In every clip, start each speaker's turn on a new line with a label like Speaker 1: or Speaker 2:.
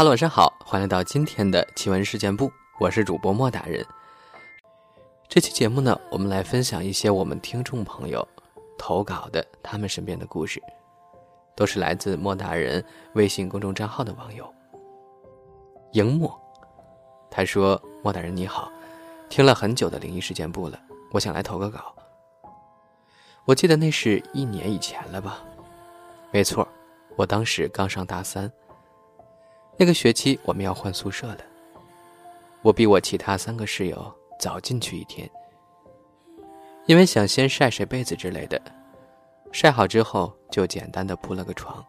Speaker 1: 哈喽晚上好，欢迎来到今天的奇闻事件部，我是主播莫大人。这期节目呢，我们来分享一些我们听众朋友投稿的他们身边的故事，都是来自莫大人微信公众账号的网友。荧墨，他说：“莫大人你好，听了很久的灵异事件部了，我想来投个稿。我记得那是一年以前了吧？没错，我当时刚上大三。”那个学期我们要换宿舍了，我比我其他三个室友早进去一天，因为想先晒晒被子之类的，晒好之后就简单的铺了个床，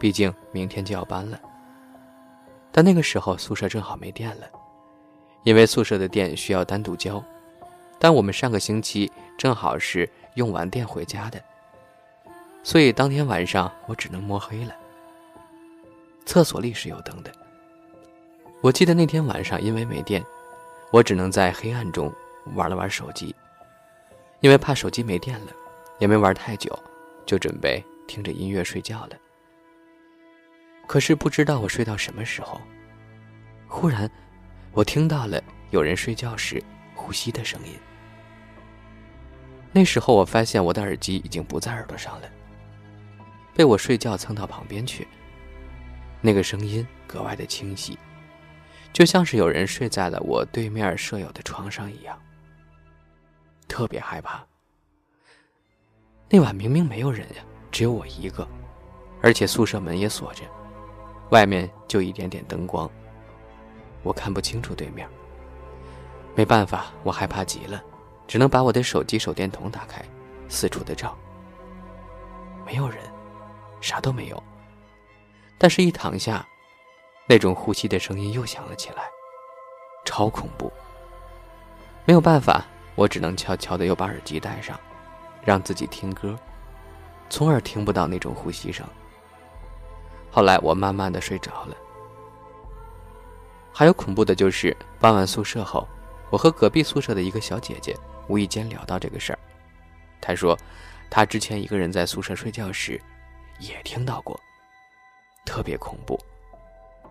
Speaker 1: 毕竟明天就要搬了。但那个时候宿舍正好没电了，因为宿舍的电需要单独交，但我们上个星期正好是用完电回家的，所以当天晚上我只能摸黑了。厕所里是有灯的。我记得那天晚上因为没电，我只能在黑暗中玩了玩手机。因为怕手机没电了，也没玩太久，就准备听着音乐睡觉了。可是不知道我睡到什么时候，忽然我听到了有人睡觉时呼吸的声音。那时候我发现我的耳机已经不在耳朵上了，被我睡觉蹭到旁边去。那个声音格外的清晰，就像是有人睡在了我对面舍友的床上一样。特别害怕。那晚明明没有人呀，只有我一个，而且宿舍门也锁着，外面就一点点灯光，我看不清楚对面。没办法，我害怕极了，只能把我的手机手电筒打开，四处的照。没有人，啥都没有。但是，一躺下，那种呼吸的声音又响了起来，超恐怖。没有办法，我只能悄悄的又把耳机戴上，让自己听歌，从而听不到那种呼吸声。后来，我慢慢的睡着了。还有恐怖的就是，搬完宿舍后，我和隔壁宿舍的一个小姐姐无意间聊到这个事儿，她说，她之前一个人在宿舍睡觉时，也听到过。特别恐怖，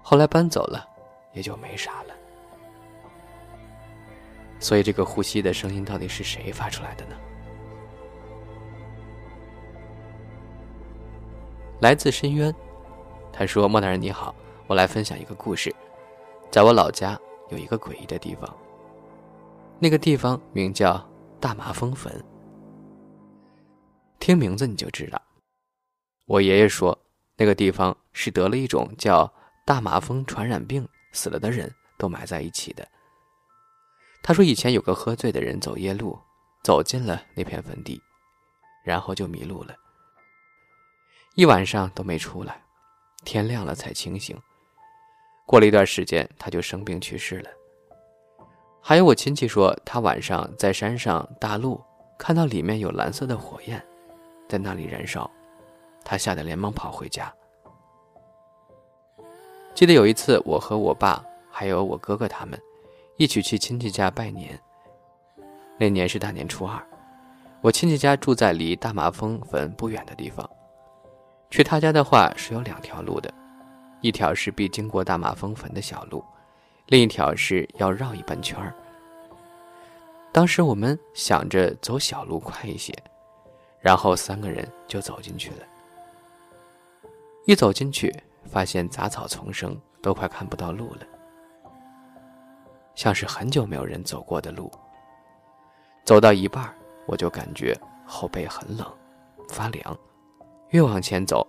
Speaker 1: 后来搬走了，也就没啥了。所以这个呼吸的声音到底是谁发出来的呢？来自深渊，他说：“莫大人你好，我来分享一个故事。在我老家有一个诡异的地方，那个地方名叫大麻风坟。听名字你就知道，我爷爷说。”那个地方是得了一种叫大麻风传染病死了的人都埋在一起的。他说以前有个喝醉的人走夜路，走进了那片坟地，然后就迷路了，一晚上都没出来，天亮了才清醒。过了一段时间，他就生病去世了。还有我亲戚说，他晚上在山上大路看到里面有蓝色的火焰，在那里燃烧。他吓得连忙跑回家。记得有一次，我和我爸还有我哥哥他们一起去亲戚家拜年。那年是大年初二，我亲戚家住在离大麻风坟不远的地方。去他家的话是有两条路的，一条是必经过大麻风坟的小路，另一条是要绕一半圈儿。当时我们想着走小路快一些，然后三个人就走进去了。一走进去，发现杂草丛生，都快看不到路了，像是很久没有人走过的路。走到一半，我就感觉后背很冷，发凉，越往前走，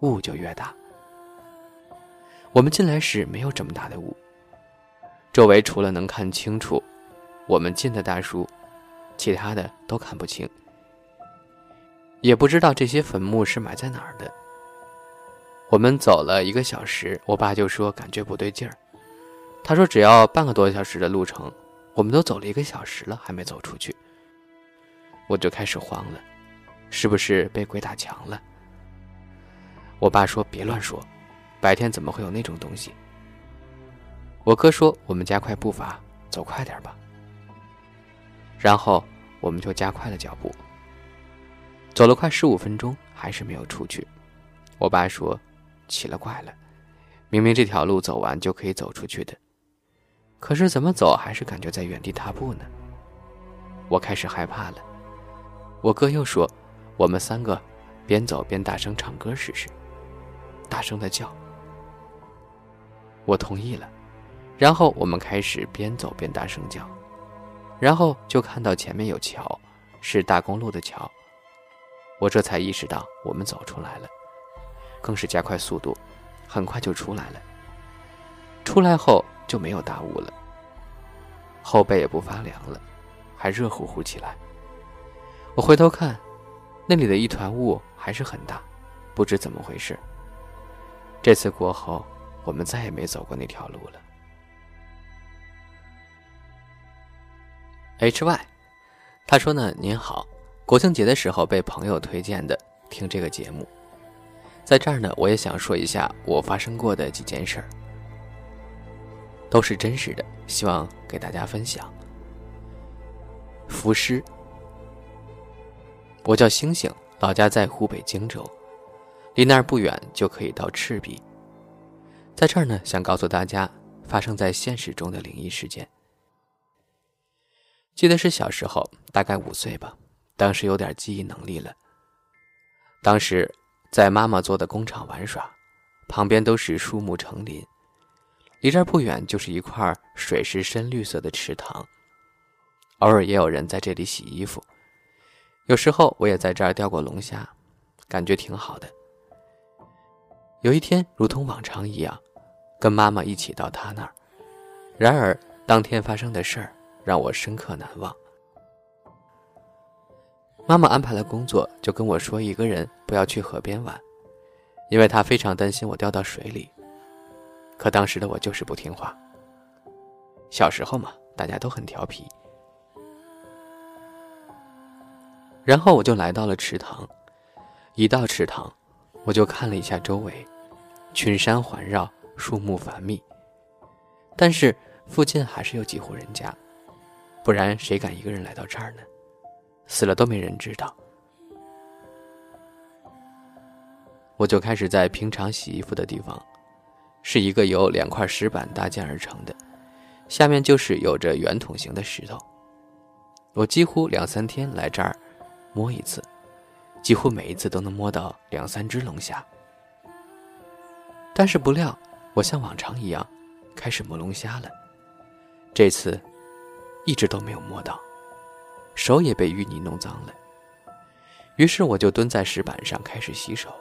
Speaker 1: 雾就越大。我们进来时没有这么大的雾，周围除了能看清楚我们进的大叔，其他的都看不清，也不知道这些坟墓是埋在哪儿的。我们走了一个小时，我爸就说感觉不对劲儿。他说只要半个多小时的路程，我们都走了一个小时了，还没走出去。我就开始慌了，是不是被鬼打墙了？我爸说别乱说，白天怎么会有那种东西？我哥说我们加快步伐，走快点吧。然后我们就加快了脚步，走了快十五分钟，还是没有出去。我爸说。奇了怪了，明明这条路走完就可以走出去的，可是怎么走还是感觉在原地踏步呢？我开始害怕了。我哥又说：“我们三个边走边大声唱歌试试。”大声的叫。我同意了，然后我们开始边走边大声叫，然后就看到前面有桥，是大公路的桥。我这才意识到我们走出来了，更是加快速度。很快就出来了。出来后就没有大雾了，后背也不发凉了，还热乎乎起来。我回头看，那里的一团雾还是很大，不知怎么回事。这次过后，我们再也没走过那条路了。H Y，他说呢：“您好，国庆节的时候被朋友推荐的，听这个节目。”在这儿呢，我也想说一下我发生过的几件事儿，都是真实的，希望给大家分享。浮尸，我叫星星，老家在湖北荆州，离那儿不远就可以到赤壁。在这儿呢，想告诉大家发生在现实中的灵异事件。记得是小时候，大概五岁吧，当时有点记忆能力了，当时。在妈妈做的工厂玩耍，旁边都是树木成林，离这儿不远就是一块水是深绿色的池塘，偶尔也有人在这里洗衣服。有时候我也在这儿钓过龙虾，感觉挺好的。有一天，如同往常一样，跟妈妈一起到他那儿，然而当天发生的事儿让我深刻难忘。妈妈安排了工作，就跟我说一个人不要去河边玩，因为她非常担心我掉到水里。可当时的我就是不听话。小时候嘛，大家都很调皮。然后我就来到了池塘，一到池塘，我就看了一下周围，群山环绕，树木繁密。但是附近还是有几户人家，不然谁敢一个人来到这儿呢？死了都没人知道，我就开始在平常洗衣服的地方，是一个由两块石板搭建而成的，下面就是有着圆筒形的石头。我几乎两三天来这儿摸一次，几乎每一次都能摸到两三只龙虾。但是不料，我像往常一样开始摸龙虾了，这次一直都没有摸到。手也被淤泥弄脏了，于是我就蹲在石板上开始洗手。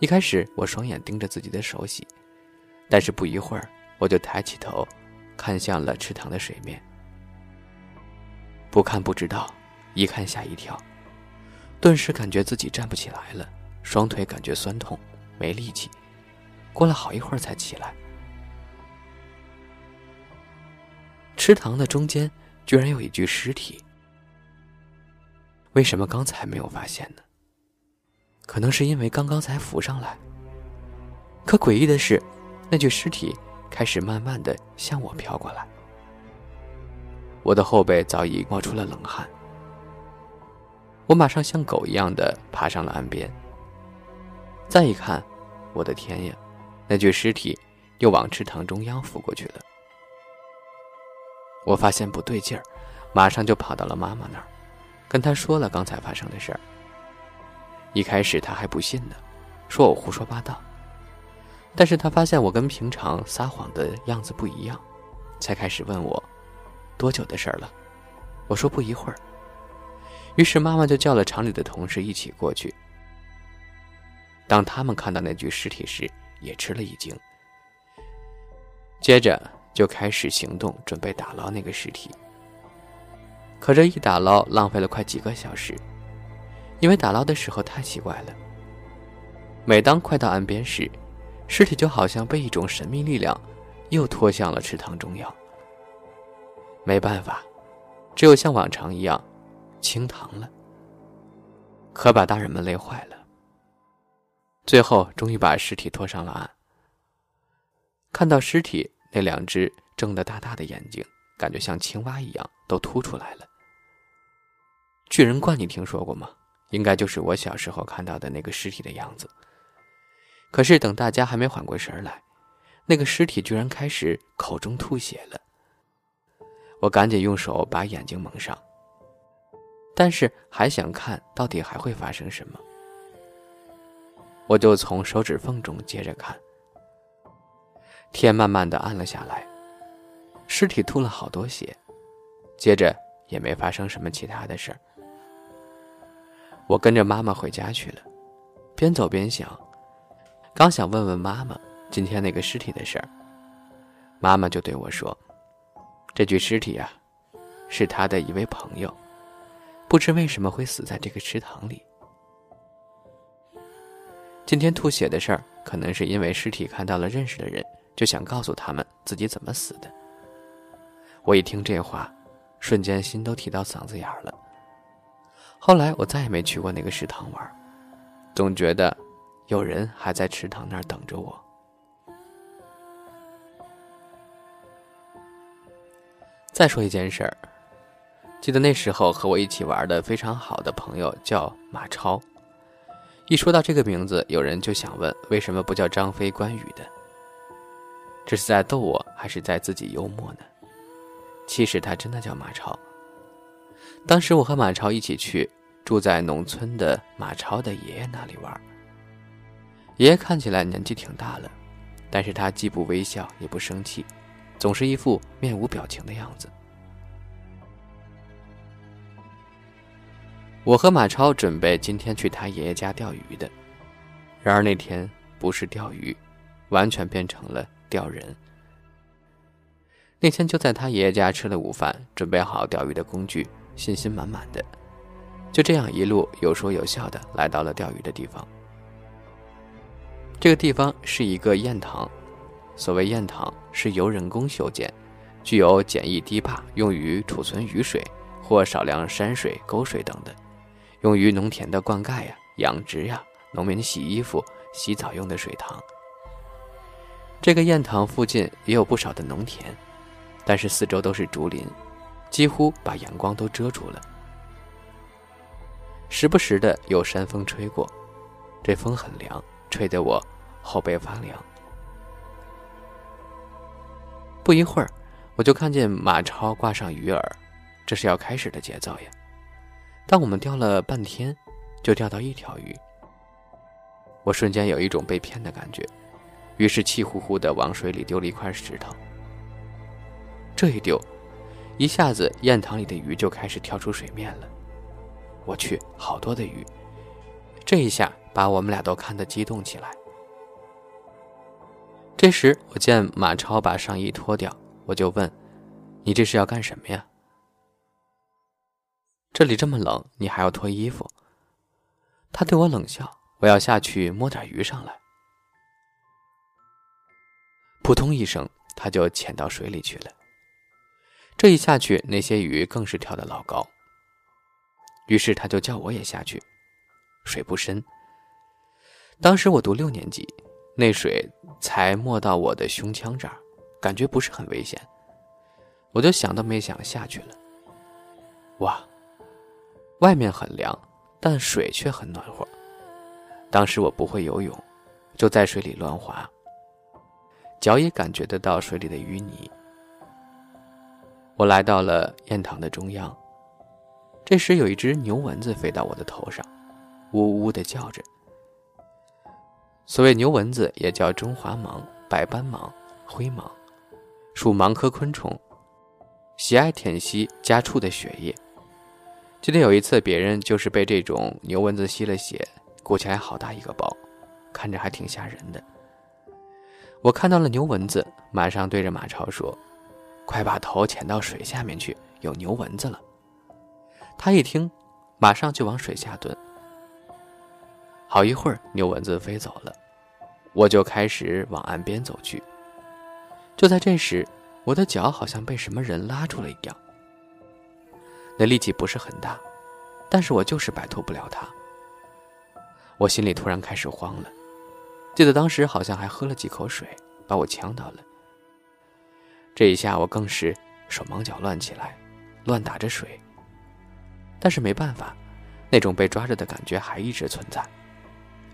Speaker 1: 一开始我双眼盯着自己的手洗，但是不一会儿我就抬起头，看向了池塘的水面。不看不知道，一看吓一跳，顿时感觉自己站不起来了，双腿感觉酸痛，没力气。过了好一会儿才起来。池塘的中间。居然有一具尸体，为什么刚才没有发现呢？可能是因为刚刚才浮上来。可诡异的是，那具尸体开始慢慢的向我飘过来，我的后背早已冒出了冷汗。我马上像狗一样的爬上了岸边。再一看，我的天呀，那具尸体又往池塘中央浮过去了。我发现不对劲儿，马上就跑到了妈妈那儿，跟她说了刚才发生的事儿。一开始她还不信呢，说我胡说八道。但是她发现我跟平常撒谎的样子不一样，才开始问我多久的事儿了。我说不一会儿。于是妈妈就叫了厂里的同事一起过去。当他们看到那具尸体时，也吃了一惊。接着。就开始行动，准备打捞那个尸体。可这一打捞，浪费了快几个小时，因为打捞的时候太奇怪了。每当快到岸边时，尸体就好像被一种神秘力量又拖向了池塘中央。没办法，只有像往常一样清塘了。可把大人们累坏了。最后，终于把尸体拖上了岸。看到尸体。那两只睁得大大的眼睛，感觉像青蛙一样，都凸出来了。巨人观你听说过吗？应该就是我小时候看到的那个尸体的样子。可是等大家还没缓过神来，那个尸体居然开始口中吐血了。我赶紧用手把眼睛蒙上，但是还想看到底还会发生什么，我就从手指缝中接着看。天慢慢的暗了下来，尸体吐了好多血，接着也没发生什么其他的事儿。我跟着妈妈回家去了，边走边想。刚想问问妈妈今天那个尸体的事儿，妈妈就对我说：“这具尸体啊，是他的一位朋友，不知为什么会死在这个池塘里。今天吐血的事儿，可能是因为尸体看到了认识的人，就想告诉他们自己怎么死的。”我一听这话，瞬间心都提到嗓子眼儿了。后来我再也没去过那个池塘玩，总觉得。有人还在池塘那儿等着我。再说一件事儿，记得那时候和我一起玩的非常好的朋友叫马超。一说到这个名字，有人就想问：为什么不叫张飞、关羽的？这是在逗我，还是在自己幽默呢？其实他真的叫马超。当时我和马超一起去住在农村的马超的爷爷那里玩。爷爷看起来年纪挺大了，但是他既不微笑也不生气，总是一副面无表情的样子。我和马超准备今天去他爷爷家钓鱼的，然而那天不是钓鱼，完全变成了钓人。那天就在他爷爷家吃了午饭，准备好钓鱼的工具，信心满满的，就这样一路有说有笑的来到了钓鱼的地方。这个地方是一个堰塘，所谓堰塘是由人工修建，具有简易堤坝，用于储存雨水或少量山水、沟水等的，用于农田的灌溉呀、养殖呀、农民洗衣服、洗澡用的水塘。这个堰塘附近也有不少的农田，但是四周都是竹林，几乎把阳光都遮住了。时不时的有山风吹过，这风很凉。吹得我后背发凉。不一会儿，我就看见马超挂上鱼饵，这是要开始的节奏呀。但我们钓了半天，就钓到一条鱼。我瞬间有一种被骗的感觉，于是气呼呼的往水里丢了一块石头。这一丢，一下子堰塘里的鱼就开始跳出水面了。我去，好多的鱼！这一下。把我们俩都看得激动起来。这时，我见马超把上衣脱掉，我就问：“你这是要干什么呀？”这里这么冷，你还要脱衣服？他对我冷笑：“我要下去摸点鱼上来。”扑通一声，他就潜到水里去了。这一下去，那些鱼更是跳得老高。于是他就叫我也下去，水不深。当时我读六年级，那水才没到我的胸腔这儿，感觉不是很危险，我就想都没想下去了。哇，外面很凉，但水却很暖和。当时我不会游泳，就在水里乱滑，脚也感觉得到水里的淤泥。我来到了堰塘的中央，这时有一只牛蚊子飞到我的头上，呜呜的叫着。所谓牛蚊子，也叫中华蟒、白斑蟒、灰蟒，属蟒科昆虫，喜爱舔吸家畜的血液。记得有一次，别人就是被这种牛蚊子吸了血，鼓起来好大一个包，看着还挺吓人的。我看到了牛蚊子，马上对着马超说：“快把头潜到水下面去，有牛蚊子了。”他一听，马上就往水下蹲。好一会儿，牛蚊子飞走了，我就开始往岸边走去。就在这时，我的脚好像被什么人拉住了一样。那力气不是很大，但是我就是摆脱不了它。我心里突然开始慌了，记得当时好像还喝了几口水，把我呛到了。这一下我更是手忙脚乱起来，乱打着水。但是没办法，那种被抓着的感觉还一直存在。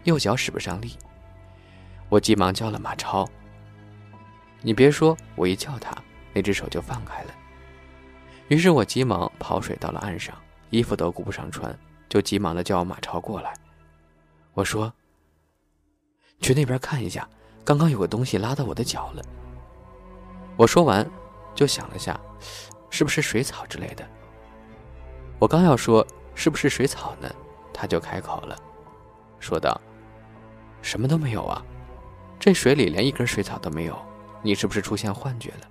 Speaker 1: 右脚使不上力，我急忙叫了马超。你别说，我一叫他，那只手就放开了。于是我急忙跑水到了岸上，衣服都顾不上穿，就急忙的叫马超过来。我说：“去那边看一下，刚刚有个东西拉到我的脚了。”我说完，就想了下，是不是水草之类的？我刚要说是不是水草呢，他就开口了，说道：“什么都没有啊，这水里连一根水草都没有，你是不是出现幻觉了？”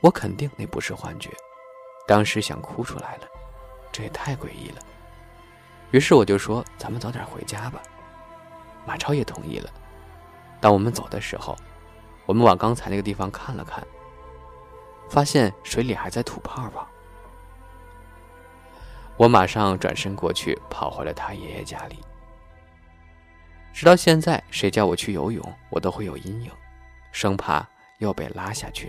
Speaker 1: 我肯定那不是幻觉，当时想哭出来了，这也太诡异了。于是我就说：“咱们早点回家吧。”马超也同意了。当我们走的时候，我们往刚才那个地方看了看，发现水里还在吐泡泡。我马上转身过去，跑回了他爷爷家里。直到现在，谁叫我去游泳，我都会有阴影，生怕又被拉下去。